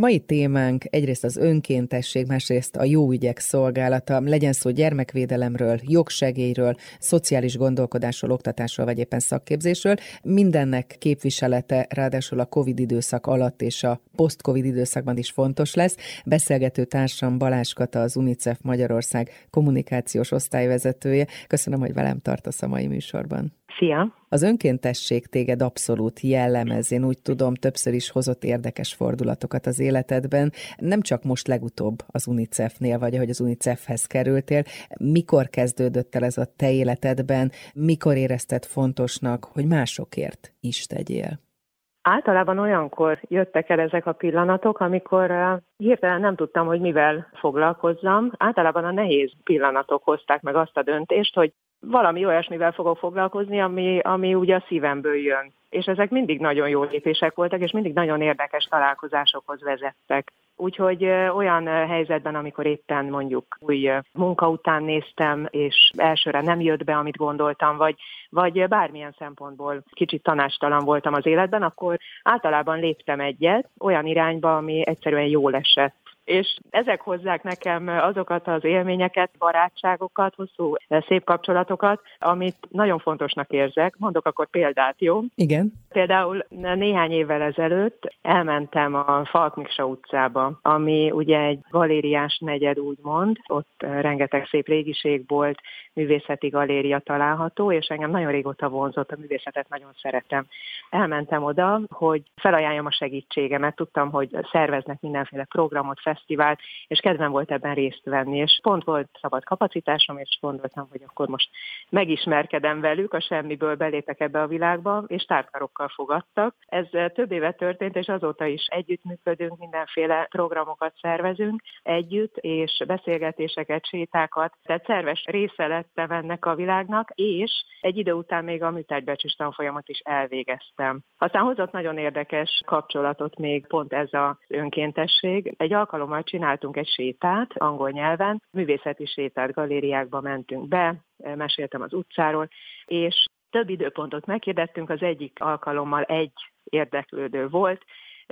Mai témánk egyrészt az önkéntesség, másrészt a jó ügyek szolgálata, legyen szó gyermekvédelemről, jogsegélyről, szociális gondolkodásról, oktatásról vagy éppen szakképzésről. Mindennek képviselete ráadásul a COVID időszak alatt és a post-COVID időszakban is fontos lesz. Beszélgető társam Balázs Kata, az UNICEF Magyarország kommunikációs osztályvezetője. Köszönöm, hogy velem tartasz a mai műsorban. Szia! Az önkéntesség téged abszolút jellemez, én úgy tudom, többször is hozott érdekes fordulatokat az életedben. Nem csak most legutóbb az UNICEF-nél vagy, ahogy az UNICEF-hez kerültél. Mikor kezdődött el ez a te életedben? Mikor érezted fontosnak, hogy másokért is tegyél? Általában olyankor jöttek el ezek a pillanatok, amikor hirtelen nem tudtam, hogy mivel foglalkozzam. Általában a nehéz pillanatok hozták meg azt a döntést, hogy valami olyasmivel fogok foglalkozni, ami, ami ugye a szívemből jön. És ezek mindig nagyon jó lépések voltak, és mindig nagyon érdekes találkozásokhoz vezettek. Úgyhogy olyan helyzetben, amikor éppen mondjuk új munka után néztem, és elsőre nem jött be, amit gondoltam, vagy, vagy bármilyen szempontból kicsit tanástalan voltam az életben, akkor általában léptem egyet olyan irányba, ami egyszerűen jól esett és ezek hozzák nekem azokat az élményeket, barátságokat, hosszú eh, szép kapcsolatokat, amit nagyon fontosnak érzek. Mondok akkor példát, jó? Igen. Például néhány évvel ezelőtt elmentem a Falkmiksa utcába, ami ugye egy galériás negyed úgymond, ott eh, rengeteg szép régiség volt, művészeti galéria található, és engem nagyon régóta vonzott, a művészetet nagyon szeretem. Elmentem oda, hogy felajánljam a segítségemet, tudtam, hogy szerveznek mindenféle programot, fesztivált, és kedvem volt ebben részt venni, és pont volt szabad kapacitásom, és gondoltam, hogy akkor most megismerkedem velük, a semmiből belépek ebbe a világba, és tártkarokkal fogadtak. Ez több éve történt, és azóta is együttműködünk, mindenféle programokat szervezünk együtt, és beszélgetéseket, sétákat, tehát szerves része lettem ennek a világnak, és egy idő után még a műtárgybecsés tanfolyamot is elvégeztem. Aztán hozott nagyon érdekes kapcsolatot még pont ez az önkéntesség. Egy alkalom alkalommal csináltunk egy sétát angol nyelven, művészeti sétát, galériákba mentünk be, meséltem az utcáról, és több időpontot megkérdettünk, az egyik alkalommal egy érdeklődő volt,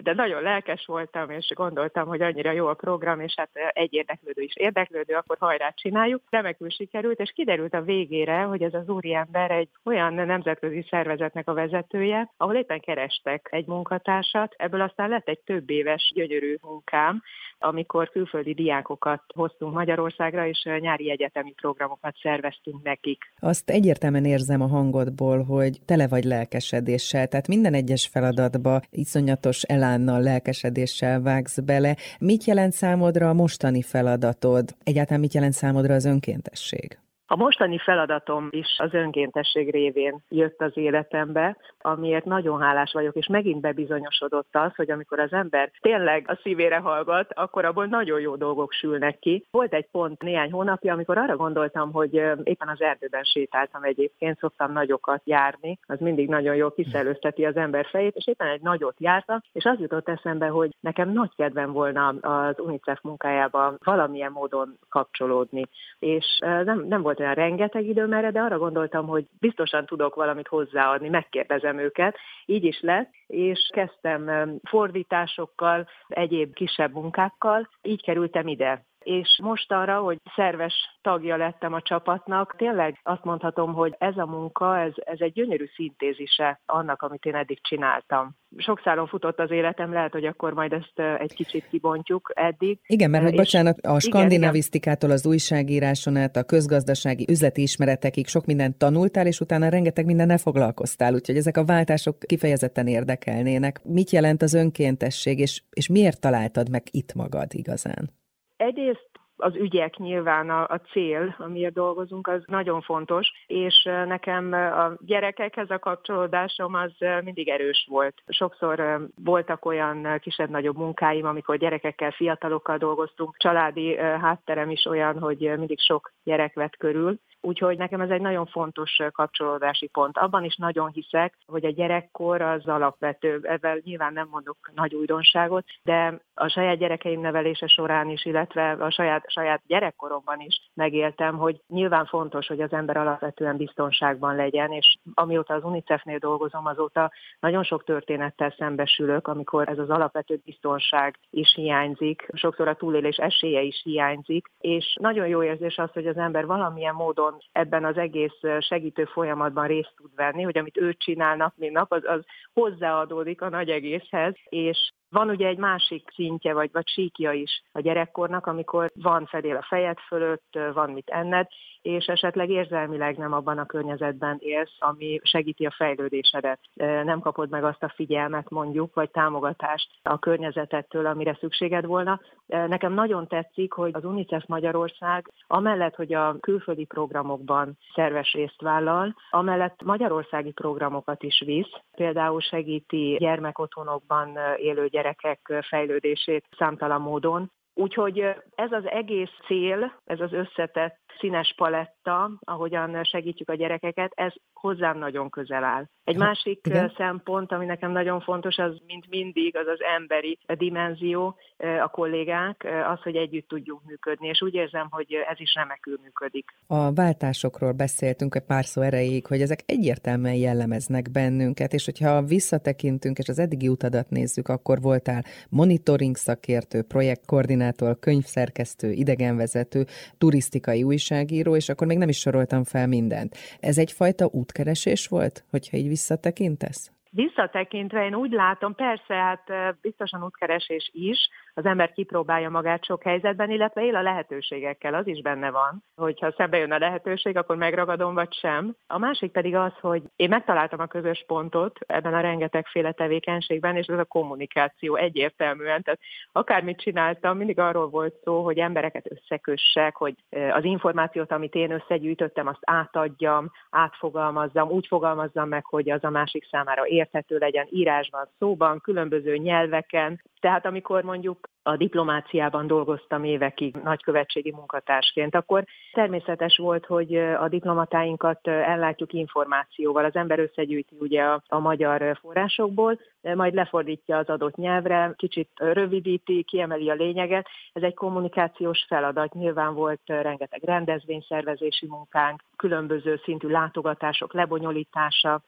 de nagyon lelkes voltam, és gondoltam, hogy annyira jó a program, és hát egy érdeklődő is érdeklődő, akkor hajrá csináljuk. Remekül sikerült, és kiderült a végére, hogy ez az úriember egy olyan nemzetközi szervezetnek a vezetője, ahol éppen kerestek egy munkatársat, ebből aztán lett egy több éves gyönyörű munkám, amikor külföldi diákokat hoztunk Magyarországra, és nyári egyetemi programokat szerveztünk nekik. Azt egyértelműen érzem a hangodból, hogy tele vagy lelkesedéssel, tehát minden egyes feladatba iszonyatos elánnal, lelkesedéssel vágsz bele. Mit jelent számodra a mostani feladatod? Egyáltalán mit jelent számodra az önkéntesség? A mostani feladatom is az önkéntesség révén jött az életembe, amiért nagyon hálás vagyok, és megint bebizonyosodott az, hogy amikor az ember tényleg a szívére hallgat, akkor abból nagyon jó dolgok sülnek ki. Volt egy pont néhány hónapja, amikor arra gondoltam, hogy éppen az erdőben sétáltam egyébként, szoktam nagyokat járni, az mindig nagyon jól kiszelőzteti az ember fejét, és éppen egy nagyot jártam, és az jutott eszembe, hogy nekem nagy kedvem volna az UNICEF munkájába valamilyen módon kapcsolódni. És nem, nem volt olyan rengeteg időm erre, de arra gondoltam, hogy biztosan tudok valamit hozzáadni, megkérdezem őket. Így is lett, és kezdtem fordításokkal, egyéb kisebb munkákkal, így kerültem ide és most arra, hogy szerves tagja lettem a csapatnak, tényleg azt mondhatom, hogy ez a munka, ez, ez egy gyönyörű szintézise annak, amit én eddig csináltam. Sok szálon futott az életem, lehet, hogy akkor majd ezt egy kicsit kibontjuk eddig. Igen, mert hogy bocsánat, a skandinávisztikától az újságíráson át a közgazdasági üzleti ismeretekig sok mindent tanultál, és utána rengeteg mindennel foglalkoztál, úgyhogy ezek a váltások kifejezetten érdekelnének. Mit jelent az önkéntesség, és, és miért találtad meg itt magad igazán? Egyrészt az ügyek nyilván a, a cél, amiért dolgozunk, az nagyon fontos, és nekem a gyerekekhez a kapcsolódásom az mindig erős volt. Sokszor voltak olyan kisebb-nagyobb munkáim, amikor gyerekekkel, fiatalokkal dolgoztunk. Családi hátterem is olyan, hogy mindig sok gyerek vett körül, Úgyhogy nekem ez egy nagyon fontos kapcsolódási pont. Abban is nagyon hiszek, hogy a gyerekkor az alapvető. Ezzel nyilván nem mondok nagy újdonságot, de a saját gyerekeim nevelése során is, illetve a saját, saját gyerekkoromban is megéltem, hogy nyilván fontos, hogy az ember alapvetően biztonságban legyen, és amióta az UNICEF-nél dolgozom, azóta nagyon sok történettel szembesülök, amikor ez az alapvető biztonság is hiányzik, sokszor a túlélés esélye is hiányzik, és nagyon jó érzés az, hogy az ember valamilyen módon ebben az egész segítő folyamatban részt tud venni, hogy amit ő csinál nap, mint nap, az, az hozzáadódik a nagy egészhez, és van ugye egy másik szintje, vagy, vagy síkja is a gyerekkornak, amikor van fedél a fejed fölött, van mit enned, és esetleg érzelmileg nem abban a környezetben élsz, ami segíti a fejlődésedet. Nem kapod meg azt a figyelmet mondjuk, vagy támogatást a környezetettől, amire szükséged volna. Nekem nagyon tetszik, hogy az UNICEF Magyarország amellett, hogy a külföldi programokban szerves részt vállal, amellett magyarországi programokat is visz, például segíti gyermekotthonokban élő gyerekek fejlődését számtalan módon, Úgyhogy ez az egész cél, ez az összetett színes paletta, ahogyan segítjük a gyerekeket, ez hozzám nagyon közel áll. Egy ha, másik igen. szempont, ami nekem nagyon fontos, az mint mindig, az az emberi dimenzió, a kollégák, az, hogy együtt tudjunk működni, és úgy érzem, hogy ez is remekül működik. A váltásokról beszéltünk egy pár szó erejéig, hogy ezek egyértelműen jellemeznek bennünket, és hogyha visszatekintünk, és az eddigi utadat nézzük, akkor voltál monitoring szakértő, projektkoordinátor, könyvszerkesztő, idegenvezető, turisztikai újságíró, és akkor még nem is soroltam fel mindent. Ez egyfajta útkeresés volt, hogyha így visszatekintesz? Visszatekintve én úgy látom, persze, hát biztosan útkeresés is, az ember kipróbálja magát sok helyzetben, illetve él a lehetőségekkel, az is benne van, hogyha szembe jön a lehetőség, akkor megragadom vagy sem. A másik pedig az, hogy én megtaláltam a közös pontot ebben a rengetegféle tevékenységben, és ez a kommunikáció egyértelműen. Tehát akármit csináltam, mindig arról volt szó, hogy embereket összekössek, hogy az információt, amit én összegyűjtöttem, azt átadjam, átfogalmazzam, úgy fogalmazzam meg, hogy az a másik számára érthető legyen írásban, szóban, különböző nyelveken, tehát amikor mondjuk a diplomáciában dolgoztam évekig nagykövetségi munkatársként, akkor természetes volt, hogy a diplomatáinkat ellátjuk információval. Az ember összegyűjti ugye a, a magyar forrásokból, majd lefordítja az adott nyelvre, kicsit rövidíti, kiemeli a lényeget. Ez egy kommunikációs feladat. Nyilván volt rengeteg rendezvényszervezési munkánk, különböző szintű látogatások lebonyolítása,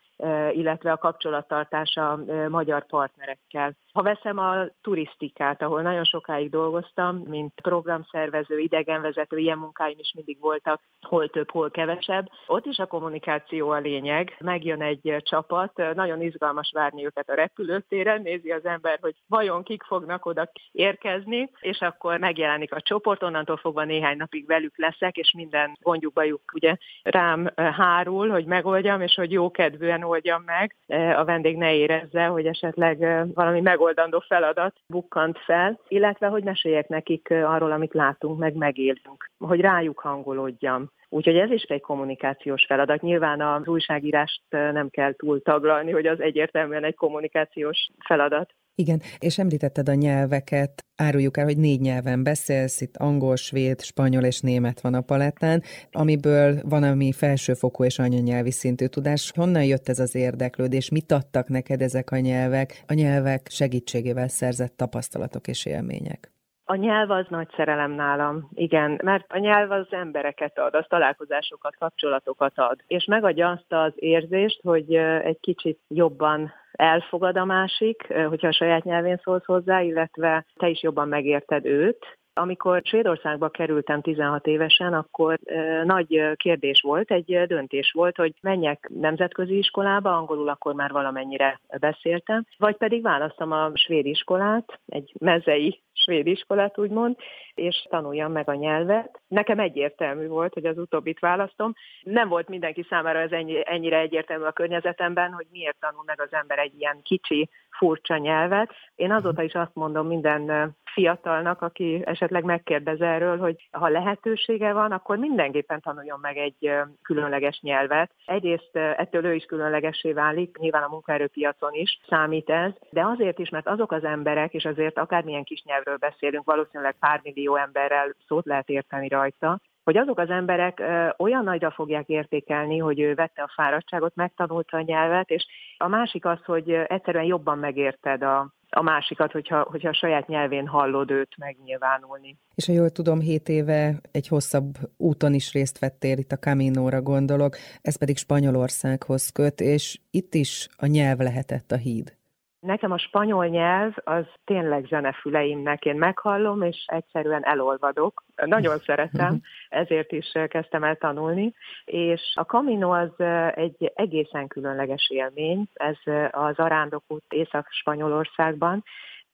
illetve a kapcsolattartása magyar partnerekkel. Ha veszem a turisztikát, ahol nagyon sokáig dolgoztam, mint programszervező, idegenvezető, ilyen munkáim is mindig voltak, hol több, hol kevesebb. Ott is a kommunikáció a lényeg. Megjön egy csapat, nagyon izgalmas várni őket a repülőtéren, nézi az ember, hogy vajon kik fognak oda érkezni, és akkor megjelenik a csoport, onnantól fogva néhány napig velük leszek, és minden gondjuk bajuk ugye rám hárul, hogy megoldjam, és hogy jó kedvűen oldjam meg, a vendég ne érezze, hogy esetleg valami megoldandó feladat bukkant fel, illetve hogy meséljek nekik arról, amit látunk, meg megélünk, hogy rájuk hangolódjam. Úgyhogy ez is egy kommunikációs feladat. Nyilván az újságírást nem kell túl taglalni, hogy az egyértelműen egy kommunikációs feladat. Igen, és említetted a nyelveket, áruljuk el, hogy négy nyelven beszélsz, itt angol, svéd, spanyol és német van a palettán, amiből van, ami felsőfokú és anyanyelvi szintű tudás. Honnan jött ez az érdeklődés? Mit adtak neked ezek a nyelvek? A nyelvek segítségével szerzett tapasztalatok és élmények? A nyelv az nagy szerelem nálam, igen, mert a nyelv az embereket ad, az találkozásokat, kapcsolatokat ad, és megadja azt az érzést, hogy egy kicsit jobban elfogad a másik, hogyha a saját nyelvén szólsz hozzá, illetve te is jobban megérted őt, amikor Svédországba kerültem 16 évesen, akkor nagy kérdés volt, egy döntés volt, hogy menjek nemzetközi iskolába, angolul akkor már valamennyire beszéltem, vagy pedig választom a svéd iskolát, egy mezei svéd iskolát úgymond, és tanuljam meg a nyelvet. Nekem egyértelmű volt, hogy az utóbbit választom. Nem volt mindenki számára ez ennyi, ennyire egyértelmű a környezetemben, hogy miért tanul meg az ember egy ilyen kicsi, furcsa nyelvet. Én azóta is azt mondom minden fiatalnak, aki esetleg megkérdez erről, hogy ha lehetősége van, akkor mindenképpen tanuljon meg egy különleges nyelvet. Egyrészt ettől ő is különlegessé válik, nyilván a munkaerőpiacon is számít ez, de azért is, mert azok az emberek, és azért akármilyen kis nyelvről beszélünk, valószínűleg pár millió emberrel szót lehet érteni rajta, hogy azok az emberek olyan nagyra fogják értékelni, hogy ő vette a fáradtságot, megtanulta a nyelvet, és a másik az, hogy egyszerűen jobban megérted a, a másikat, hogyha, hogyha a saját nyelvén hallod őt megnyilvánulni. És ha jól tudom, hét éve egy hosszabb úton is részt vettél, itt a Caminóra gondolok, ez pedig Spanyolországhoz köt, és itt is a nyelv lehetett a híd. Nekem a spanyol nyelv az tényleg zenefüleimnek. Én meghallom, és egyszerűen elolvadok. Nagyon szeretem, ezért is kezdtem el tanulni. És a Camino az egy egészen különleges élmény. Ez az arándokút Észak-Spanyolországban,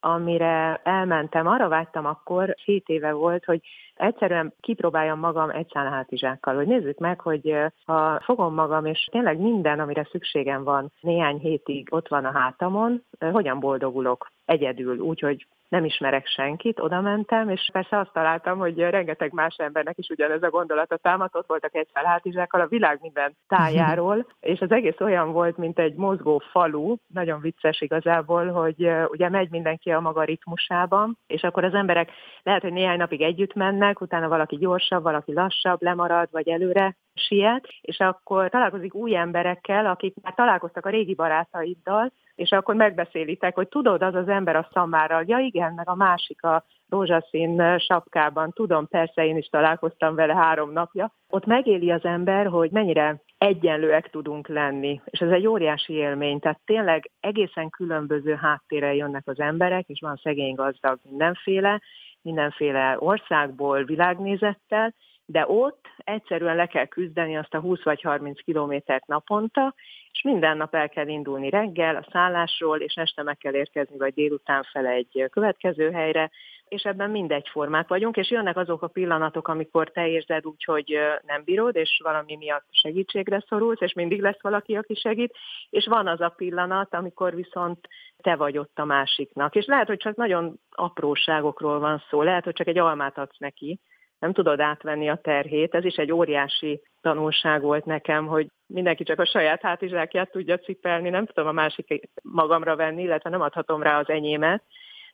amire elmentem, arra vágytam akkor, 7 éve volt, hogy egyszerűen kipróbáljam magam egy szál hátizsákkal, hogy nézzük meg, hogy ha fogom magam, és tényleg minden, amire szükségem van, néhány hétig ott van a hátamon, hogyan boldogulok egyedül, úgyhogy nem ismerek senkit, oda mentem, és persze azt találtam, hogy rengeteg más embernek is ugyanez a gondolata támadt, ott voltak egy hátizsákkal a világ minden tájáról, és az egész olyan volt, mint egy mozgó falu, nagyon vicces igazából, hogy ugye megy mindenki a maga ritmusában, és akkor az emberek lehet, hogy néhány napig együtt mennek, utána valaki gyorsabb, valaki lassabb, lemarad, vagy előre siet, és akkor találkozik új emberekkel, akik már találkoztak a régi barátaiddal, és akkor megbeszélitek, hogy tudod, az az ember a szamárral, ja igen, meg a másik a rózsaszín sapkában, tudom, persze én is találkoztam vele három napja. Ott megéli az ember, hogy mennyire egyenlőek tudunk lenni, és ez egy óriási élmény, tehát tényleg egészen különböző háttérrel jönnek az emberek, és van szegény gazdag mindenféle, mindenféle országból, világnézettel, de ott egyszerűen le kell küzdeni azt a 20 vagy 30 kilométert naponta, és minden nap el kell indulni reggel a szállásról, és este meg kell érkezni, vagy délután fel egy következő helyre, és ebben mindegyformák vagyunk, és jönnek azok a pillanatok, amikor te érzed úgy, hogy nem bírod, és valami miatt segítségre szorulsz, és mindig lesz valaki, aki segít, és van az a pillanat, amikor viszont te vagy ott a másiknak. És lehet, hogy csak nagyon apróságokról van szó, lehet, hogy csak egy almát adsz neki, nem tudod átvenni a terhét. Ez is egy óriási tanulság volt nekem, hogy mindenki csak a saját hátizsákját tudja cipelni, nem tudom a másik magamra venni, illetve nem adhatom rá az enyémet,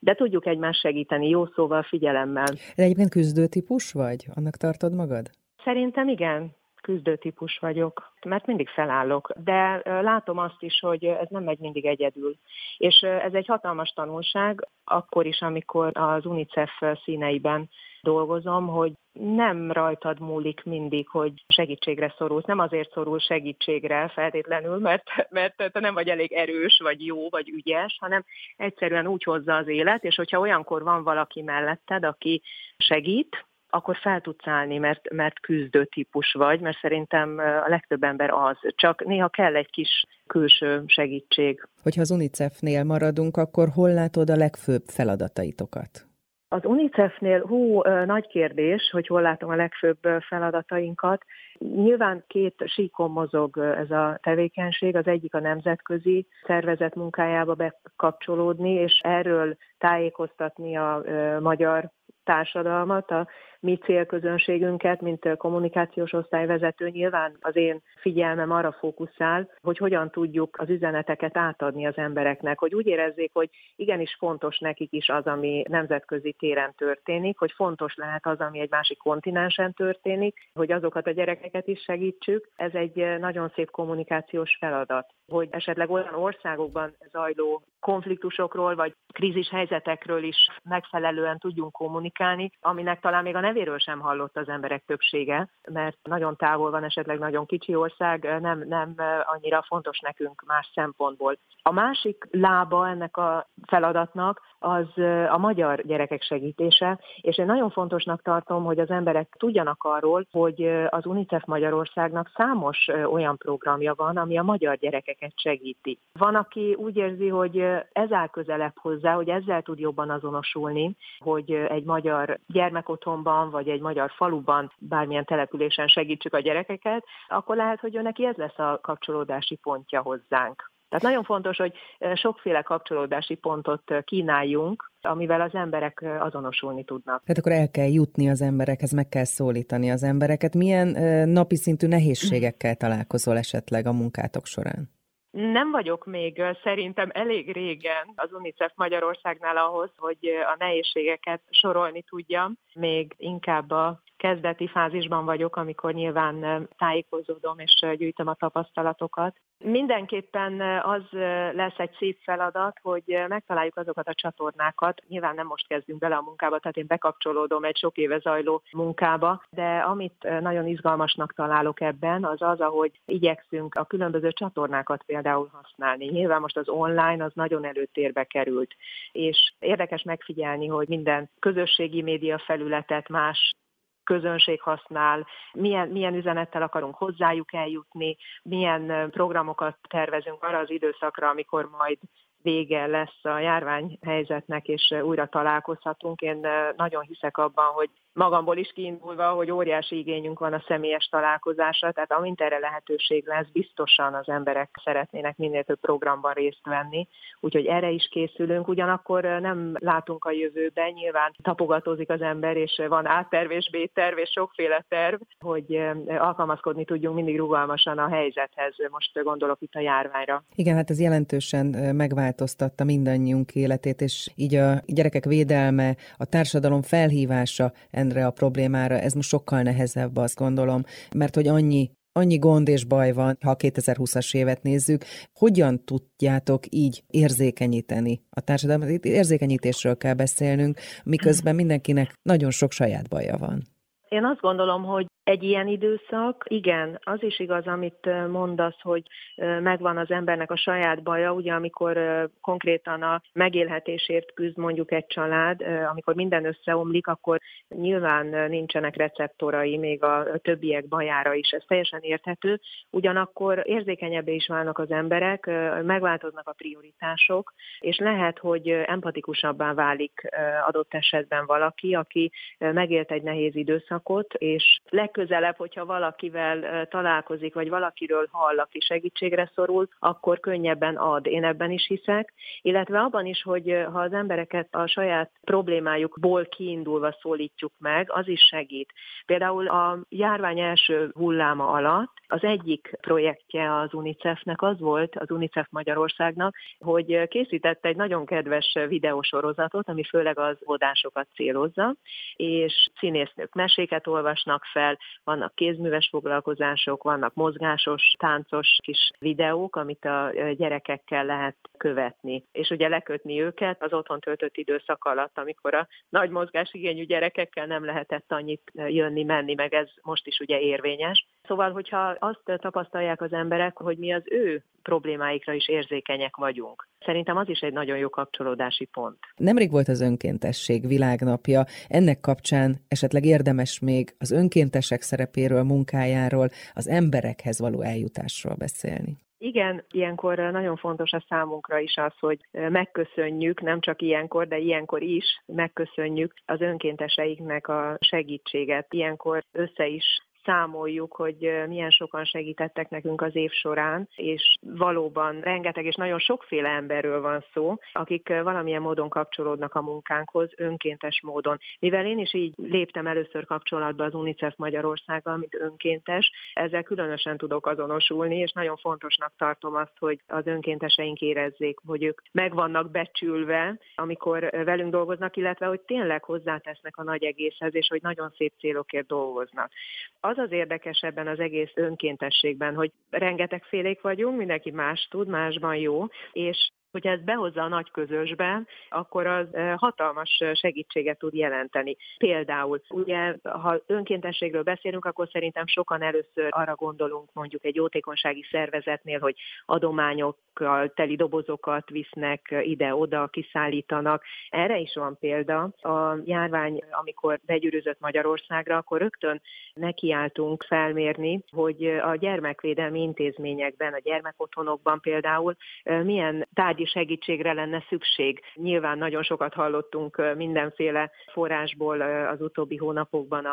de tudjuk egymást segíteni jó szóval, figyelemmel. De egyébként küzdő típus vagy? Annak tartod magad? Szerintem igen küzdőtípus vagyok, mert mindig felállok, de látom azt is, hogy ez nem megy mindig egyedül. És ez egy hatalmas tanulság, akkor is, amikor az UNICEF színeiben dolgozom, hogy nem rajtad múlik mindig, hogy segítségre szorulsz. Nem azért szorul segítségre feltétlenül, mert, mert te nem vagy elég erős, vagy jó, vagy ügyes, hanem egyszerűen úgy hozza az élet, és hogyha olyankor van valaki melletted, aki segít, akkor fel tudsz állni, mert, mert küzdő típus vagy, mert szerintem a legtöbb ember az. Csak néha kell egy kis külső segítség. Hogyha az UNICEF-nél maradunk, akkor hol látod a legfőbb feladataitokat? Az UNICEF-nél, hú, nagy kérdés, hogy hol látom a legfőbb feladatainkat. Nyilván két síkon mozog ez a tevékenység, az egyik a nemzetközi szervezet munkájába bekapcsolódni, és erről tájékoztatni a magyar társadalmat, a mi célközönségünket, mint kommunikációs osztályvezető nyilván az én figyelmem arra fókuszál, hogy hogyan tudjuk az üzeneteket átadni az embereknek, hogy úgy érezzék, hogy igenis fontos nekik is az, ami nemzetközi téren történik, hogy fontos lehet az, ami egy másik kontinensen történik, hogy azokat a gyerekeket is segítsük. Ez egy nagyon szép kommunikációs feladat, hogy esetleg olyan országokban zajló konfliktusokról vagy krízis helyzetekről is megfelelően tudjunk kommunikálni, aminek talán még a nevéről sem hallott az emberek többsége, mert nagyon távol van, esetleg nagyon kicsi ország, nem, nem annyira fontos nekünk más szempontból. A másik lába ennek a feladatnak az a magyar gyerekek segítése, és én nagyon fontosnak tartom, hogy az emberek tudjanak arról, hogy az UNICEF Magyarországnak számos olyan programja van, ami a magyar gyerekeket segíti. Van, aki úgy érzi, hogy ez áll közelebb hozzá, hogy ezzel tud jobban azonosulni, hogy egy magyar gyermekotthonban, vagy egy magyar faluban, bármilyen településen segítsük a gyerekeket, akkor lehet, hogy ő neki ez lesz a kapcsolódási pontja hozzánk. Tehát nagyon fontos, hogy sokféle kapcsolódási pontot kínáljunk, amivel az emberek azonosulni tudnak. Tehát akkor el kell jutni az emberekhez, meg kell szólítani az embereket. Milyen napi szintű nehézségekkel találkozol esetleg a munkátok során? Nem vagyok még szerintem elég régen az UNICEF Magyarországnál ahhoz, hogy a nehézségeket sorolni tudjam. Még inkább a kezdeti fázisban vagyok, amikor nyilván tájékozódom és gyűjtöm a tapasztalatokat. Mindenképpen az lesz egy szép feladat, hogy megtaláljuk azokat a csatornákat. Nyilván nem most kezdünk bele a munkába, tehát én bekapcsolódom egy sok éve zajló munkába, de amit nagyon izgalmasnak találok ebben, az az, ahogy igyekszünk a különböző csatornákat például használni. Nyilván most az online az nagyon előtérbe került, és érdekes megfigyelni, hogy minden közösségi média felületet más közönség használ, milyen, milyen üzenettel akarunk hozzájuk eljutni, milyen programokat tervezünk arra az időszakra, amikor majd vége lesz a járványhelyzetnek, és újra találkozhatunk. Én nagyon hiszek abban, hogy magamból is kiindulva, hogy óriási igényünk van a személyes találkozásra, tehát amint erre lehetőség lesz, biztosan az emberek szeretnének minél több programban részt venni, úgyhogy erre is készülünk, ugyanakkor nem látunk a jövőben, nyilván tapogatózik az ember, és van átterv és B-terv és sokféle terv, hogy alkalmazkodni tudjunk mindig rugalmasan a helyzethez, most gondolok itt a járványra. Igen, hát ez jelentősen megváltoztatta mindannyiunk életét, és így a gyerekek védelme, a társadalom felhívása erre a problémára, ez most sokkal nehezebb, azt gondolom, mert hogy annyi annyi gond és baj van, ha a 2020-as évet nézzük, hogyan tudjátok így érzékenyíteni a társadalmat? Itt érzékenyítésről kell beszélnünk, miközben mindenkinek nagyon sok saját baja van. Én azt gondolom, hogy egy ilyen időszak, igen, az is igaz, amit mondasz, hogy megvan az embernek a saját baja, ugye amikor konkrétan a megélhetésért küzd mondjuk egy család, amikor minden összeomlik, akkor nyilván nincsenek receptorai még a többiek bajára is, ez teljesen érthető, ugyanakkor érzékenyebbé is válnak az emberek, megváltoznak a prioritások, és lehet, hogy empatikusabbá válik adott esetben valaki, aki megélt egy nehéz időszakot, és leg legközelebb, hogyha valakivel találkozik, vagy valakiről hall, aki segítségre szorul, akkor könnyebben ad. Én ebben is hiszek, illetve abban is, hogy ha az embereket a saját problémájukból kiindulva szólítjuk meg, az is segít. Például a járvány első hulláma alatt az egyik projektje az UNICEF-nek az volt, az UNICEF Magyarországnak, hogy készített egy nagyon kedves videósorozatot, ami főleg az óvodásokat célozza, és színésznők meséket olvasnak fel, vannak kézműves foglalkozások, vannak mozgásos, táncos kis videók, amit a gyerekekkel lehet követni. És ugye lekötni őket az otthon töltött időszak alatt, amikor a nagy mozgásigényű gyerekekkel nem lehetett annyit jönni, menni, meg ez most is ugye érvényes. Szóval, hogyha azt tapasztalják az emberek, hogy mi az ő problémáikra is érzékenyek vagyunk. Szerintem az is egy nagyon jó kapcsolódási pont. Nemrég volt az önkéntesség világnapja. Ennek kapcsán esetleg érdemes még az önkéntesek szerepéről, munkájáról, az emberekhez való eljutásról beszélni. Igen, ilyenkor nagyon fontos a számunkra is az, hogy megköszönjük, nem csak ilyenkor, de ilyenkor is megköszönjük az önkénteseiknek a segítséget. Ilyenkor össze is számoljuk, hogy milyen sokan segítettek nekünk az év során, és valóban rengeteg és nagyon sokféle emberről van szó, akik valamilyen módon kapcsolódnak a munkánkhoz, önkéntes módon. Mivel én is így léptem először kapcsolatba az UNICEF Magyarországgal, mint önkéntes, ezzel különösen tudok azonosulni, és nagyon fontosnak tartom azt, hogy az önkénteseink érezzék, hogy ők meg vannak becsülve, amikor velünk dolgoznak, illetve hogy tényleg hozzátesznek a nagy egészhez, és hogy nagyon szép célokért dolgoznak. Az az az érdekes ebben az egész önkéntességben, hogy rengeteg félék vagyunk, mindenki más tud, másban jó, és hogyha ezt behozza a nagy közösbe, akkor az hatalmas segítséget tud jelenteni. Például, ugye, ha önkéntességről beszélünk, akkor szerintem sokan először arra gondolunk mondjuk egy jótékonysági szervezetnél, hogy adományokkal teli dobozokat visznek ide-oda, kiszállítanak. Erre is van példa. A járvány, amikor begyűrűzött Magyarországra, akkor rögtön nekiálltunk felmérni, hogy a gyermekvédelmi intézményekben, a gyermekotthonokban például milyen tárgyi segítségre lenne szükség. Nyilván nagyon sokat hallottunk mindenféle forrásból az utóbbi hónapokban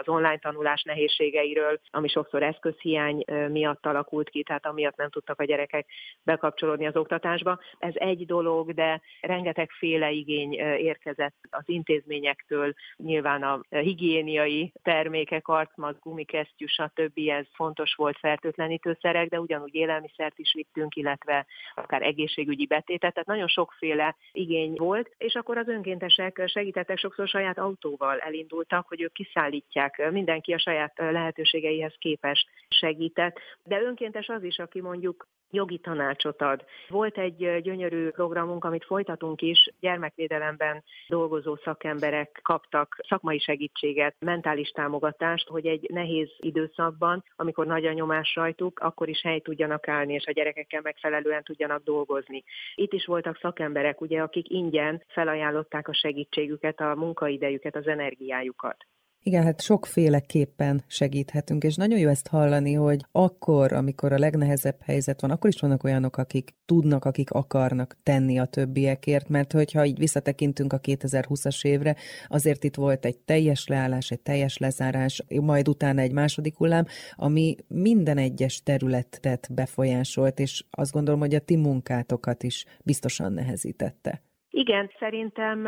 az online tanulás nehézségeiről, ami sokszor eszközhiány miatt alakult ki, tehát amiatt nem tudtak a gyerekek bekapcsolódni az oktatásba. Ez egy dolog, de rengeteg féle igény érkezett az intézményektől, nyilván a higiéniai termékek, arcmaz, gumikesztyű, stb. ez fontos volt fertőtlenítőszerek, de ugyanúgy élelmiszert is vittünk, illetve akár egészségügyi egészségügyi betétet, tehát nagyon sokféle igény volt, és akkor az önkéntesek segítettek, sokszor saját autóval elindultak, hogy ők kiszállítják, mindenki a saját lehetőségeihez képes segített, de önkéntes az is, aki mondjuk jogi tanácsot ad. Volt egy gyönyörű programunk, amit folytatunk is, gyermekvédelemben dolgozó szakemberek kaptak szakmai segítséget, mentális támogatást, hogy egy nehéz időszakban, amikor nagy a nyomás rajtuk, akkor is hely tudjanak állni, és a gyerekekkel megfelelően tudjanak dolgozni. Itt is voltak szakemberek, ugye, akik ingyen felajánlották a segítségüket, a munkaidejüket, az energiájukat. Igen, hát sokféleképpen segíthetünk, és nagyon jó ezt hallani, hogy akkor, amikor a legnehezebb helyzet van, akkor is vannak olyanok, akik tudnak, akik akarnak tenni a többiekért, mert hogyha így visszatekintünk a 2020-as évre, azért itt volt egy teljes leállás, egy teljes lezárás, majd utána egy második hullám, ami minden egyes területet befolyásolt, és azt gondolom, hogy a ti munkátokat is biztosan nehezítette. Igen, szerintem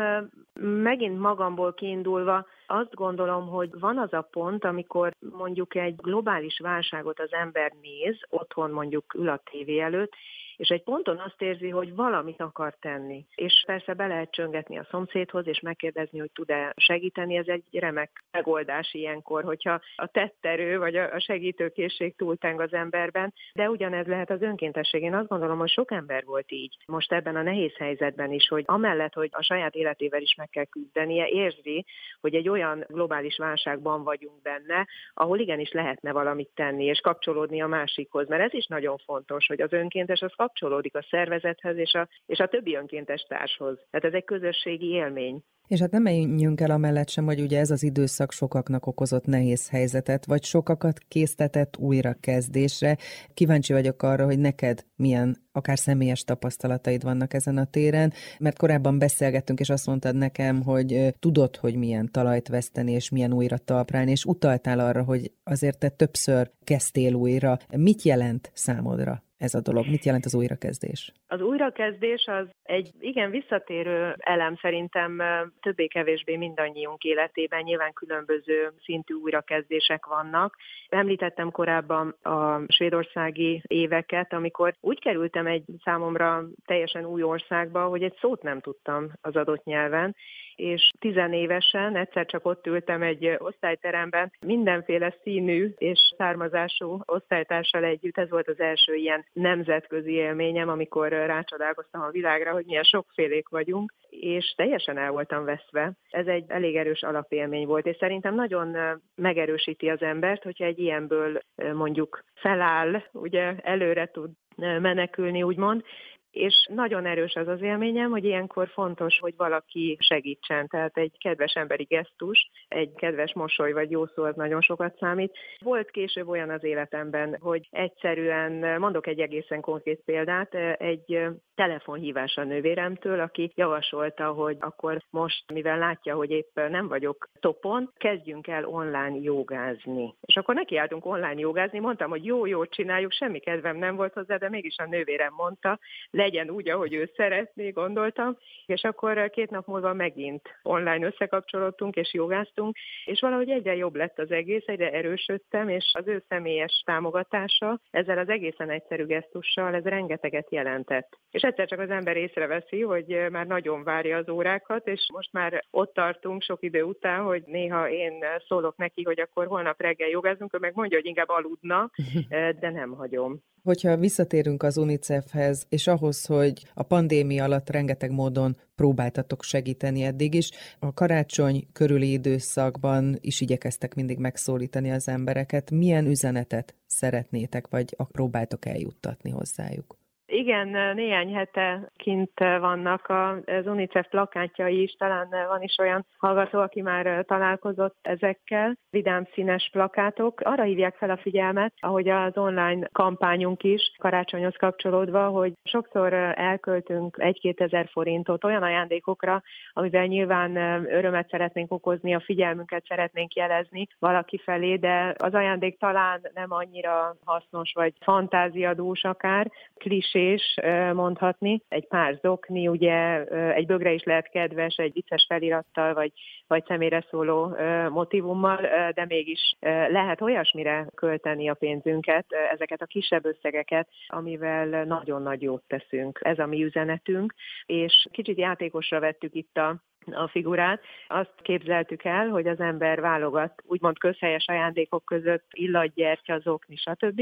megint magamból kiindulva azt gondolom, hogy van az a pont, amikor mondjuk egy globális válságot az ember néz, otthon mondjuk ül a tévé előtt, és egy ponton azt érzi, hogy valamit akar tenni. És persze be lehet csöngetni a szomszédhoz, és megkérdezni, hogy tud-e segíteni, ez egy remek megoldás ilyenkor, hogyha a tetterő vagy a segítőkészség túlteng az emberben, de ugyanez lehet az önkéntesség. Én azt gondolom, hogy sok ember volt így most ebben a nehéz helyzetben is, hogy amellett, hogy a saját életével is meg kell küzdenie, érzi, hogy egy olyan globális válságban vagyunk benne, ahol igenis lehetne valamit tenni, és kapcsolódni a másikhoz. Mert ez is nagyon fontos, hogy az önkéntes az kapcsolódik a szervezethez és a, és a többi önkéntes társhoz. Tehát ez egy közösségi élmény. És hát nem menjünk el amellett sem, hogy ugye ez az időszak sokaknak okozott nehéz helyzetet, vagy sokakat késztetett újrakezdésre. Kíváncsi vagyok arra, hogy neked milyen akár személyes tapasztalataid vannak ezen a téren, mert korábban beszélgettünk, és azt mondtad nekem, hogy tudod, hogy milyen talajt veszteni, és milyen újra talprálni, és utaltál arra, hogy azért te többször kezdtél újra. Mit jelent számodra ez a dolog? Mit jelent az újrakezdés? Az újrakezdés az egy igen visszatérő elem szerintem többé-kevésbé mindannyiunk életében. Nyilván különböző szintű újrakezdések vannak. Említettem korábban a svédországi éveket, amikor úgy kerültem egy számomra teljesen új országba, hogy egy szót nem tudtam az adott nyelven, és tizenévesen egyszer csak ott ültem egy osztályteremben, mindenféle színű és származású osztálytársal együtt. Ez volt az első ilyen nemzetközi élményem, amikor rácsodálkoztam a világra, hogy milyen sokfélék vagyunk, és teljesen el voltam veszve. Ez egy elég erős alapélmény volt, és szerintem nagyon megerősíti az embert, hogyha egy ilyenből mondjuk feláll, ugye előre tud menekülni, úgymond, és nagyon erős az az élményem, hogy ilyenkor fontos, hogy valaki segítsen, tehát egy kedves emberi gesztus, egy kedves mosoly vagy jó szó az nagyon sokat számít. Volt később olyan az életemben, hogy egyszerűen, mondok egy egészen konkrét példát, egy telefonhívás a nővéremtől, aki javasolta, hogy akkor most, mivel látja, hogy épp nem vagyok topon, kezdjünk el online jogázni. És akkor nekiálltunk online jogázni, mondtam, hogy jó, jó, csináljuk, semmi kedvem nem volt hozzá, de mégis a nővérem mondta, legyen úgy, ahogy ő szeretné, gondoltam, és akkor két nap múlva megint online összekapcsolódtunk és jogáztunk, és valahogy egyre jobb lett az egész, egyre erősödtem, és az ő személyes támogatása ezzel az egészen egyszerű gesztussal, ez rengeteget jelentett. És egyszer csak az ember észreveszi, hogy már nagyon várja az órákat, és most már ott tartunk sok idő után, hogy néha én szólok neki, hogy akkor holnap reggel jogázunk, ő meg mondja, hogy inkább aludna, de nem hagyom. Hogyha visszatérünk az UNICEF-hez, és ahhoz, hogy a pandémia alatt rengeteg módon próbáltatok segíteni eddig is, a karácsony körüli időszakban is igyekeztek mindig megszólítani az embereket. Milyen üzenetet szeretnétek, vagy próbáltok eljuttatni hozzájuk? Igen, néhány hete kint vannak az UNICEF plakátjai is, talán van is olyan hallgató, aki már találkozott ezekkel. Vidám színes plakátok. Arra hívják fel a figyelmet, ahogy az online kampányunk is karácsonyhoz kapcsolódva, hogy sokszor elköltünk egy-két ezer forintot olyan ajándékokra, amivel nyilván örömet szeretnénk okozni, a figyelmünket szeretnénk jelezni valaki felé, de az ajándék talán nem annyira hasznos vagy fantáziadús akár, klisé késés mondhatni. Egy pár zokni, ugye egy bögre is lehet kedves, egy vicces felirattal, vagy, vagy személyre szóló motivummal, de mégis lehet olyasmire költeni a pénzünket, ezeket a kisebb összegeket, amivel nagyon nagy jót teszünk. Ez a mi üzenetünk, és kicsit játékosra vettük itt a a figurát. Azt képzeltük el, hogy az ember válogat úgymond közhelyes ajándékok között illatgyertya, zokni, stb.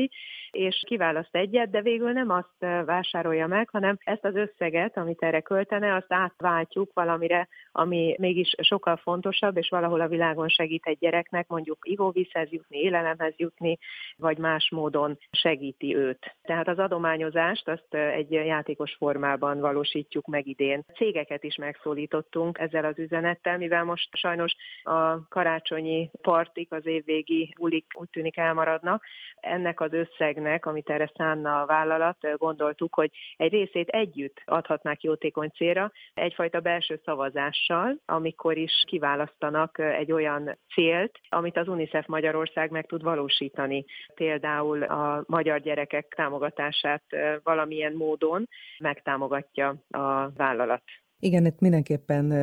és kiválaszt egyet, de végül nem azt vásárolja meg, hanem ezt az összeget, amit erre költene, azt átváltjuk valamire, ami mégis sokkal fontosabb, és valahol a világon segít egy gyereknek, mondjuk ivóvízhez jutni, élelemhez jutni, vagy más módon segíti őt. Tehát az adományozást azt egy játékos formában valósítjuk meg idén. Cégeket is megszólítottunk, ezzel az üzenettel, mivel most sajnos a karácsonyi partik, az évvégi bulik úgy tűnik elmaradnak. Ennek az összegnek, amit erre szánna a vállalat, gondoltuk, hogy egy részét együtt adhatnák jótékony célra, egyfajta belső szavazással, amikor is kiválasztanak egy olyan célt, amit az UNICEF Magyarország meg tud valósítani. Például a magyar gyerekek támogatását valamilyen módon megtámogatja a vállalat. Igen, itt mindenképpen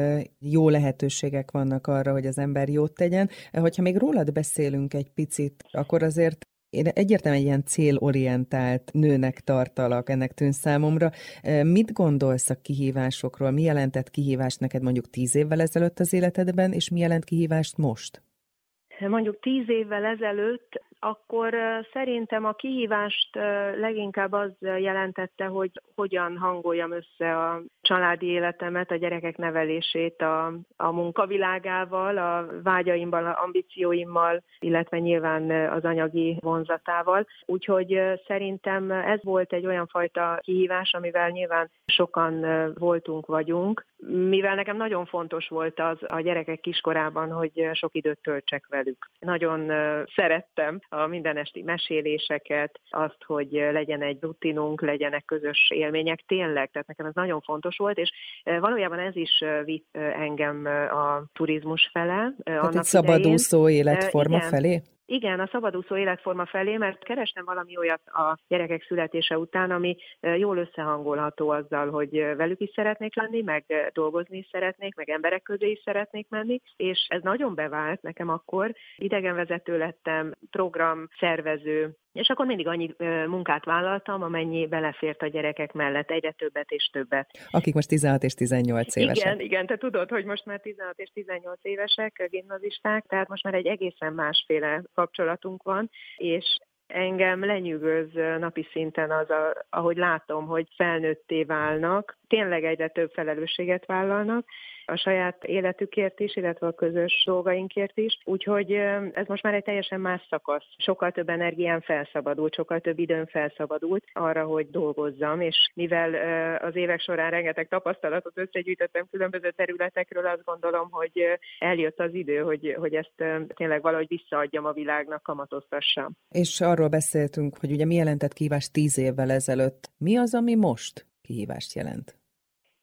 jó lehetőségek vannak arra, hogy az ember jót tegyen. Hogyha még rólad beszélünk egy picit, akkor azért én egyértelműen egy ilyen célorientált nőnek tartalak, ennek tűn számomra. Mit gondolsz a kihívásokról? Mi jelentett kihívást neked mondjuk tíz évvel ezelőtt az életedben, és mi jelent kihívást most? Mondjuk tíz évvel ezelőtt akkor szerintem a kihívást leginkább az jelentette, hogy hogyan hangoljam össze a családi életemet, a gyerekek nevelését a, a munkavilágával, a vágyaimmal, a ambícióimmal, illetve nyilván az anyagi vonzatával. Úgyhogy szerintem ez volt egy olyan fajta kihívás, amivel nyilván sokan voltunk, vagyunk, mivel nekem nagyon fontos volt az a gyerekek kiskorában, hogy sok időt töltsek velük. Nagyon szerettem a mindenesti meséléseket, azt, hogy legyen egy rutinunk, legyenek közös élmények, tényleg, tehát nekem ez nagyon fontos volt, és valójában ez is vitt engem a turizmus fele. Tehát egy szabadúszó életforma Igen. felé? Igen, a szabadúszó életforma felé, mert kerestem valami olyat a gyerekek születése után, ami jól összehangolható azzal, hogy velük is szeretnék lenni, meg dolgozni is szeretnék, meg emberek közé is szeretnék menni, és ez nagyon bevált nekem akkor. Idegenvezető lettem, program, szervező, és akkor mindig annyi munkát vállaltam, amennyi belefért a gyerekek mellett, egyre többet és többet. Akik most 16 és 18 évesek. Igen, igen, te tudod, hogy most már 16 és 18 évesek, gimnazisták, tehát most már egy egészen másféle kapcsolatunk van, és engem lenyűgöz napi szinten az, a, ahogy látom, hogy felnőtté válnak, tényleg egyre több felelősséget vállalnak, a saját életükért is, illetve a közös dolgainkért is. Úgyhogy ez most már egy teljesen más szakasz. Sokkal több energián felszabadult, sokkal több időn felszabadult arra, hogy dolgozzam, és mivel az évek során rengeteg tapasztalatot összegyűjtöttem különböző területekről, azt gondolom, hogy eljött az idő, hogy, hogy ezt tényleg valahogy visszaadjam a világnak, kamatoztassam. És arról beszéltünk, hogy ugye mi jelentett kívás tíz évvel ezelőtt. Mi az, ami most kihívást jelent?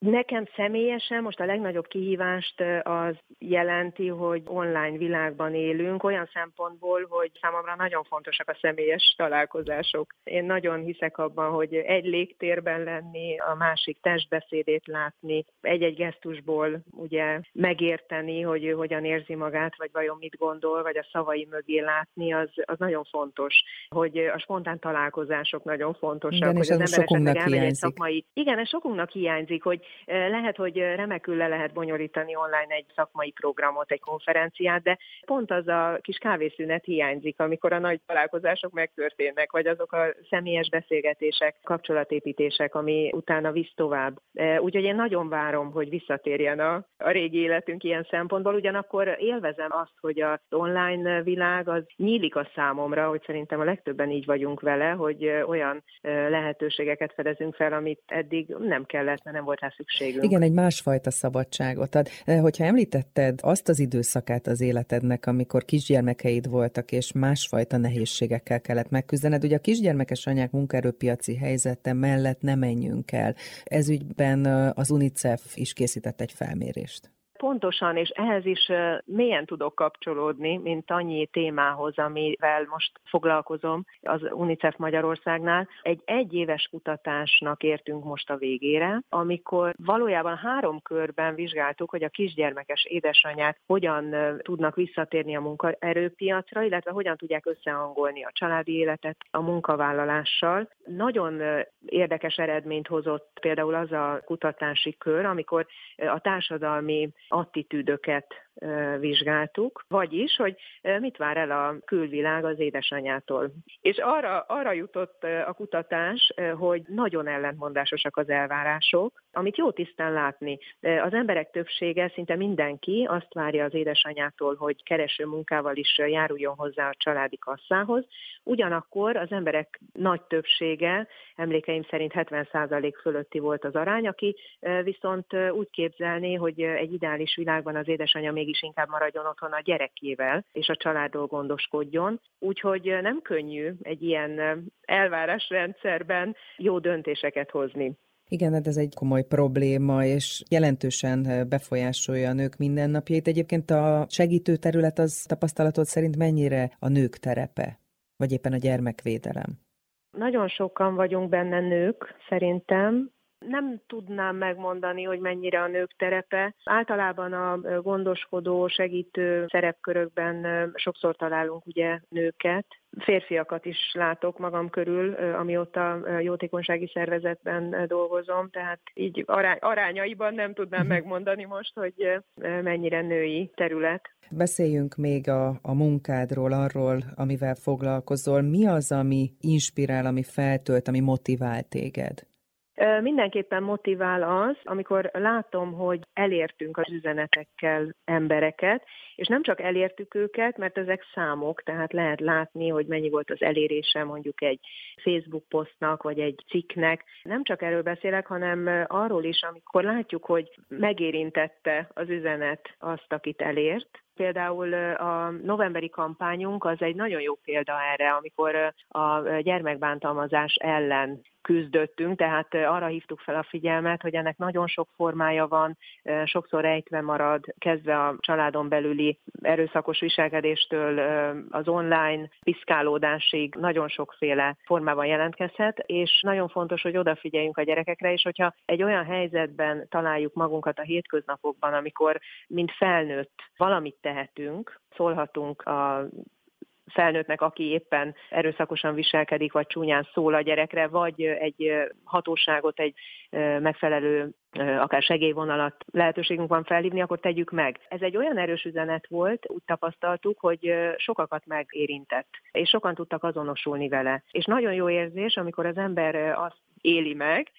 Nekem személyesen most a legnagyobb kihívást az jelenti, hogy online világban élünk, olyan szempontból, hogy számomra nagyon fontosak a személyes találkozások. Én nagyon hiszek abban, hogy egy légtérben lenni, a másik testbeszédét látni, egy-egy gesztusból ugye megérteni, hogy ő hogyan érzi magát, vagy vajon mit gondol, vagy a szavai mögé látni, az, az nagyon fontos. Hogy a spontán találkozások nagyon fontosak, Igen, hogy az ember esetleg elmegy egy szakmai... Igen, ez sokunknak hiányzik, hogy lehet, hogy remekül le lehet bonyolítani online egy szakmai programot, egy konferenciát, de pont az a kis kávészünet hiányzik, amikor a nagy találkozások megtörténnek, vagy azok a személyes beszélgetések, kapcsolatépítések, ami utána visz tovább. Úgyhogy én nagyon várom, hogy visszatérjen a, a régi életünk ilyen szempontból, ugyanakkor élvezem azt, hogy az online világ az nyílik a számomra, hogy szerintem a legtöbben így vagyunk vele, hogy olyan lehetőségeket fedezünk fel, amit eddig nem kellett, mert nem volt rá szükségünk. Igen, egy másfajta szabadságot ad. Eh, hogyha említetted azt az időszakát az életednek, amikor kisgyermekeid voltak, és másfajta nehézségekkel kellett megküzdened, ugye a kisgyermekes anyák munkaerőpiaci helyzete mellett nem menjünk el. Ez ügyben eh, az UNICEF is készített egy felmérést. Pontosan, és ehhez is mélyen tudok kapcsolódni, mint annyi témához, amivel most foglalkozom az UNICEF Magyarországnál. Egy egyéves kutatásnak értünk most a végére, amikor valójában három körben vizsgáltuk, hogy a kisgyermekes édesanyák hogyan tudnak visszatérni a munkaerőpiacra, illetve hogyan tudják összehangolni a családi életet a munkavállalással. Nagyon érdekes eredményt hozott például az a kutatási kör, amikor a társadalmi attitűdöket vizsgáltuk, vagyis, hogy mit vár el a külvilág az édesanyától. És arra, arra jutott a kutatás, hogy nagyon ellentmondásosak az elvárások, amit jó tisztán látni. Az emberek többsége, szinte mindenki azt várja az édesanyától, hogy kereső munkával is járuljon hozzá a családi kasszához. Ugyanakkor az emberek nagy többsége, emlékeim szerint 70% fölötti volt az arány, aki viszont úgy képzelné, hogy egy ideális világban az édesanyja mégis inkább maradjon otthon a gyerekével, és a családról gondoskodjon. Úgyhogy nem könnyű egy ilyen elvárásrendszerben jó döntéseket hozni. Igen, hát ez egy komoly probléma, és jelentősen befolyásolja a nők mindennapjait. Egyébként a segítő terület az tapasztalatod szerint mennyire a nők terepe, vagy éppen a gyermekvédelem? Nagyon sokan vagyunk benne nők, szerintem, nem tudnám megmondani, hogy mennyire a nők terepe. Általában a gondoskodó, segítő szerepkörökben sokszor találunk ugye nőket, férfiakat is látok magam körül, amióta jótékonysági szervezetben dolgozom, tehát így arány, arányaiban nem tudnám mhm. megmondani most, hogy mennyire női terület. Beszéljünk még a, a munkádról, arról, amivel foglalkozol. Mi az, ami inspirál, ami feltölt, ami motivál téged? Mindenképpen motivál az, amikor látom, hogy elértünk az üzenetekkel embereket, és nem csak elértük őket, mert ezek számok, tehát lehet látni, hogy mennyi volt az elérése mondjuk egy Facebook posztnak, vagy egy cikknek. Nem csak erről beszélek, hanem arról is, amikor látjuk, hogy megérintette az üzenet azt, akit elért, Például a novemberi kampányunk az egy nagyon jó példa erre, amikor a gyermekbántalmazás ellen küzdöttünk, tehát arra hívtuk fel a figyelmet, hogy ennek nagyon sok formája van, sokszor rejtve marad, kezdve a családon belüli erőszakos viselkedéstől az online piszkálódásig nagyon sokféle formában jelentkezhet, és nagyon fontos, hogy odafigyeljünk a gyerekekre, és hogyha egy olyan helyzetben találjuk magunkat a hétköznapokban, amikor mint felnőtt valamit tehetünk, szólhatunk a felnőttnek, aki éppen erőszakosan viselkedik, vagy csúnyán szól a gyerekre, vagy egy hatóságot, egy megfelelő akár segélyvonalat lehetőségünk van felhívni, akkor tegyük meg. Ez egy olyan erős üzenet volt, úgy tapasztaltuk, hogy sokakat megérintett, és sokan tudtak azonosulni vele. És nagyon jó érzés, amikor az ember azt éli meg,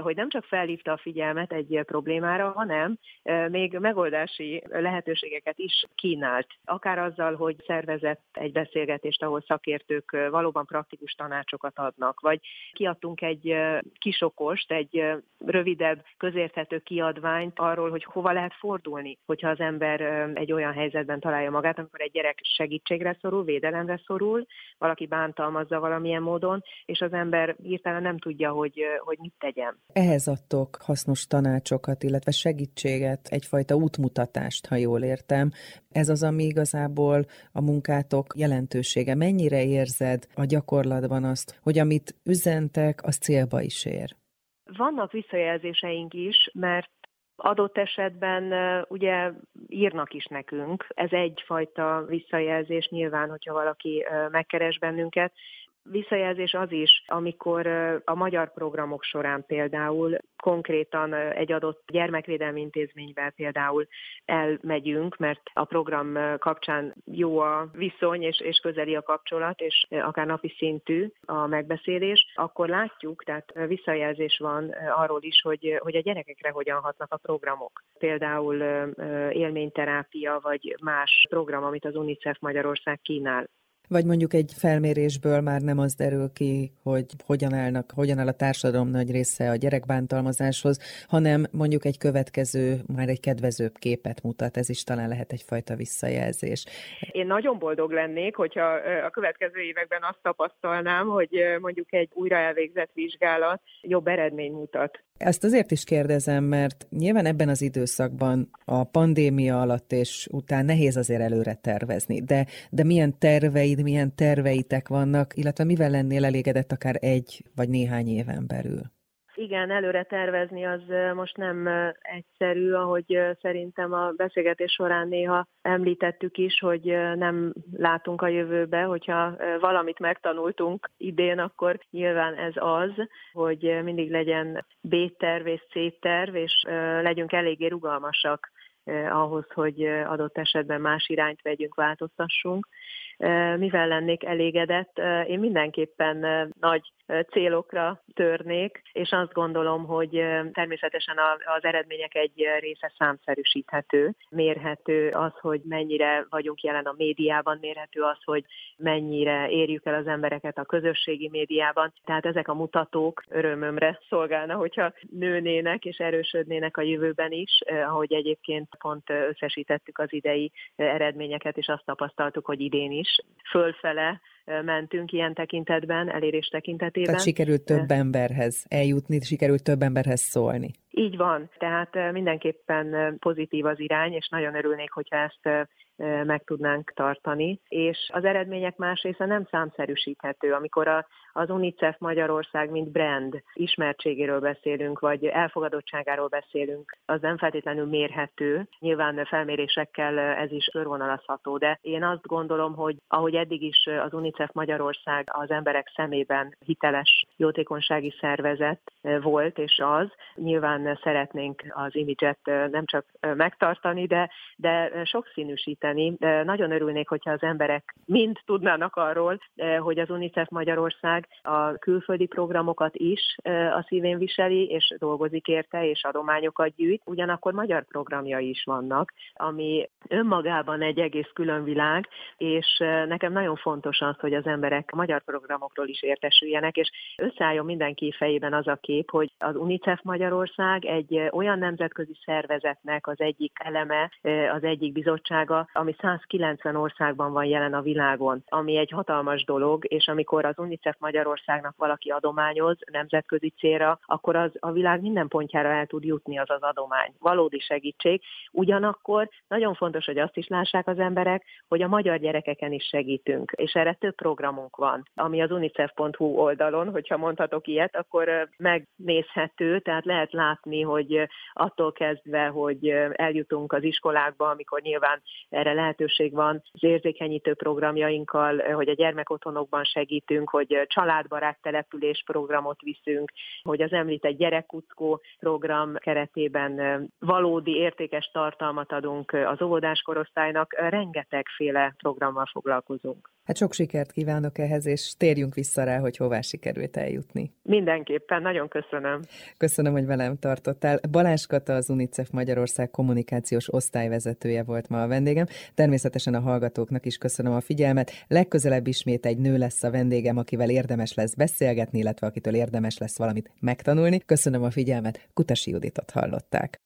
hogy nem csak felhívta a figyelmet egy problémára, hanem eh, még megoldási lehetőségeket is kínált. Akár azzal, hogy szervezett egy beszélgetést, ahol szakértők eh, valóban praktikus tanácsokat adnak, vagy kiadtunk egy kisokost, egy rövidebb, közérthető kiadványt arról, hogy hova lehet fordulni, hogyha az ember egy olyan helyzetben találja magát, amikor egy gyerek segítségre szorul, védelemre szorul, valaki bántalmazza valamilyen módon, és az ember hirtelen nem tudja, hogy, hogy mit tegyen. Ehhez adtok hasznos tanácsokat, illetve segítséget, egyfajta útmutatást, ha jól értem. Ez az, ami igazából a munkátok jelentősége. Mennyire érzed a gyakorlatban azt, hogy amit üzentek, az célba is ér? Vannak visszajelzéseink is, mert Adott esetben ugye írnak is nekünk, ez egyfajta visszajelzés nyilván, hogyha valaki megkeres bennünket, Visszajelzés az is, amikor a magyar programok során például konkrétan egy adott gyermekvédelmi intézményben például elmegyünk, mert a program kapcsán jó a viszony és, és közeli a kapcsolat, és akár napi szintű a megbeszélés, akkor látjuk, tehát visszajelzés van arról is, hogy, hogy a gyerekekre hogyan hatnak a programok. Például élményterápia, vagy más program, amit az UNICEF Magyarország kínál. Vagy mondjuk egy felmérésből már nem az derül ki, hogy hogyan állnak, hogyan áll a társadalom nagy része a gyerekbántalmazáshoz, hanem mondjuk egy következő, már egy kedvezőbb képet mutat. Ez is talán lehet egyfajta visszajelzés. Én nagyon boldog lennék, hogyha a következő években azt tapasztalnám, hogy mondjuk egy újra elvégzett vizsgálat jobb eredmény mutat Ezt azért is kérdezem, mert nyilván ebben az időszakban a pandémia alatt és után nehéz azért előre tervezni, de, de milyen terveid, milyen terveitek vannak, illetve mivel lennél elégedett akár egy vagy néhány éven belül? Igen, előre tervezni az most nem egyszerű, ahogy szerintem a beszélgetés során néha említettük is, hogy nem látunk a jövőbe, hogyha valamit megtanultunk idén, akkor nyilván ez az, hogy mindig legyen B-terv és C-terv, és legyünk eléggé rugalmasak ahhoz, hogy adott esetben más irányt vegyünk, változtassunk. Mivel lennék elégedett? Én mindenképpen nagy célokra törnék, és azt gondolom, hogy természetesen az eredmények egy része számszerűsíthető, mérhető az, hogy mennyire vagyunk jelen a médiában, mérhető az, hogy mennyire érjük el az embereket a közösségi médiában. Tehát ezek a mutatók örömömre szolgálna, hogyha nőnének és erősödnének a jövőben is, ahogy egyébként pont összesítettük az idei eredményeket, és azt tapasztaltuk, hogy idén is fölfele mentünk ilyen tekintetben, elérés tekintetében. Tehát sikerült több emberhez eljutni, sikerült több emberhez szólni. Így van, tehát mindenképpen pozitív az irány, és nagyon örülnék, hogyha ezt meg tudnánk tartani. És az eredmények más része nem számszerűsíthető. Amikor a, az UNICEF Magyarország, mint brand ismertségéről beszélünk, vagy elfogadottságáról beszélünk, az nem feltétlenül mérhető. Nyilván felmérésekkel ez is körvonalazható, de én azt gondolom, hogy ahogy eddig is az UNICEF Magyarország az emberek szemében hiteles jótékonysági szervezet volt, és az, nyilván szeretnénk az imidzset nem csak megtartani, de, de sokszínűsíteni segíteni. Nagyon örülnék, hogyha az emberek mind tudnának arról, eh, hogy az UNICEF Magyarország a külföldi programokat is eh, a szívén viseli, és dolgozik érte, és adományokat gyűjt. Ugyanakkor magyar programjai is vannak, ami önmagában egy egész külön világ, és eh, nekem nagyon fontos az, hogy az emberek a magyar programokról is értesüljenek, és összeálljon mindenki fejében az a kép, hogy az UNICEF Magyarország egy olyan nemzetközi szervezetnek az egyik eleme, az egyik bizottsága, ami 190 országban van jelen a világon, ami egy hatalmas dolog, és amikor az UNICEF Magyarországnak valaki adományoz nemzetközi célra, akkor az a világ minden pontjára el tud jutni az az adomány. Valódi segítség. Ugyanakkor nagyon fontos, hogy azt is lássák az emberek, hogy a magyar gyerekeken is segítünk, és erre több programunk van, ami az unicef.hu oldalon, hogyha mondhatok ilyet, akkor megnézhető, tehát lehet látni, hogy attól kezdve, hogy eljutunk az iskolákba, amikor nyilván erre lehetőség van az érzékenyítő programjainkkal, hogy a gyermekotthonokban segítünk, hogy családbarát település programot viszünk, hogy az említett gyerekkuckó program keretében valódi értékes tartalmat adunk az óvodás korosztálynak, rengetegféle programmal foglalkozunk. Hát sok sikert kívánok ehhez, és térjünk vissza rá, hogy hová sikerült eljutni. Mindenképpen, nagyon köszönöm. Köszönöm, hogy velem tartottál. Balázs Kata, az UNICEF Magyarország kommunikációs osztályvezetője volt ma a vendégem. Természetesen a hallgatóknak is köszönöm a figyelmet. Legközelebb ismét egy nő lesz a vendégem, akivel érdemes lesz beszélgetni, illetve akitől érdemes lesz valamit megtanulni. Köszönöm a figyelmet, Kutasi Juditot hallották.